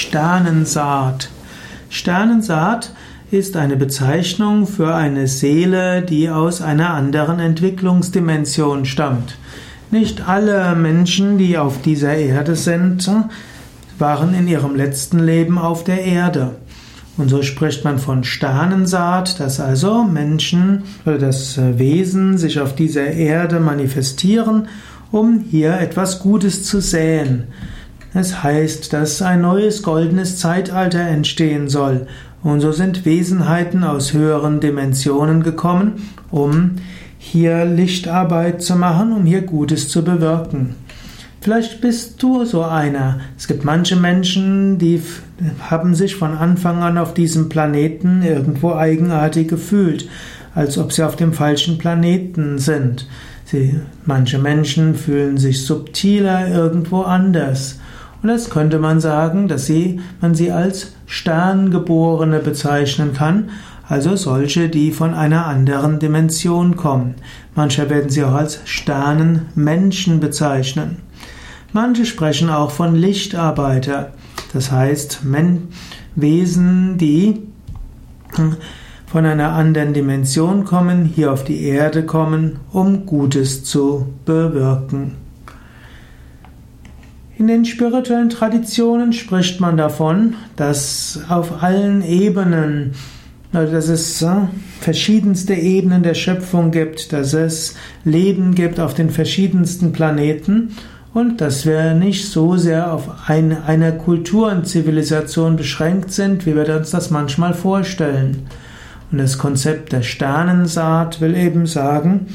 Sternensaat. Sternensaat ist eine Bezeichnung für eine Seele, die aus einer anderen Entwicklungsdimension stammt. Nicht alle Menschen, die auf dieser Erde sind, waren in ihrem letzten Leben auf der Erde. Und so spricht man von Sternensaat, dass also Menschen oder das Wesen sich auf dieser Erde manifestieren, um hier etwas Gutes zu säen. Es heißt, dass ein neues goldenes Zeitalter entstehen soll, und so sind Wesenheiten aus höheren Dimensionen gekommen, um hier Lichtarbeit zu machen, um hier Gutes zu bewirken. Vielleicht bist du so einer. Es gibt manche Menschen, die haben sich von Anfang an auf diesem Planeten irgendwo eigenartig gefühlt, als ob sie auf dem falschen Planeten sind. Sie, manche Menschen fühlen sich subtiler irgendwo anders. Und das könnte man sagen, dass sie, man sie als Sterngeborene bezeichnen kann, also solche, die von einer anderen Dimension kommen. Manche werden sie auch als Sternenmenschen bezeichnen. Manche sprechen auch von Lichtarbeiter, das heißt Men Wesen, die von einer anderen Dimension kommen, hier auf die Erde kommen, um Gutes zu bewirken. In den spirituellen Traditionen spricht man davon, dass auf allen Ebenen, also dass es äh, verschiedenste Ebenen der Schöpfung gibt, dass es Leben gibt auf den verschiedensten Planeten und dass wir nicht so sehr auf eine, eine Kultur und Zivilisation beschränkt sind, wie wir uns das manchmal vorstellen. Und das Konzept der Sternensaat will eben sagen,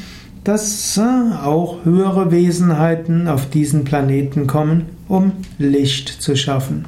dass äh, auch höhere Wesenheiten auf diesen Planeten kommen, um Licht zu schaffen.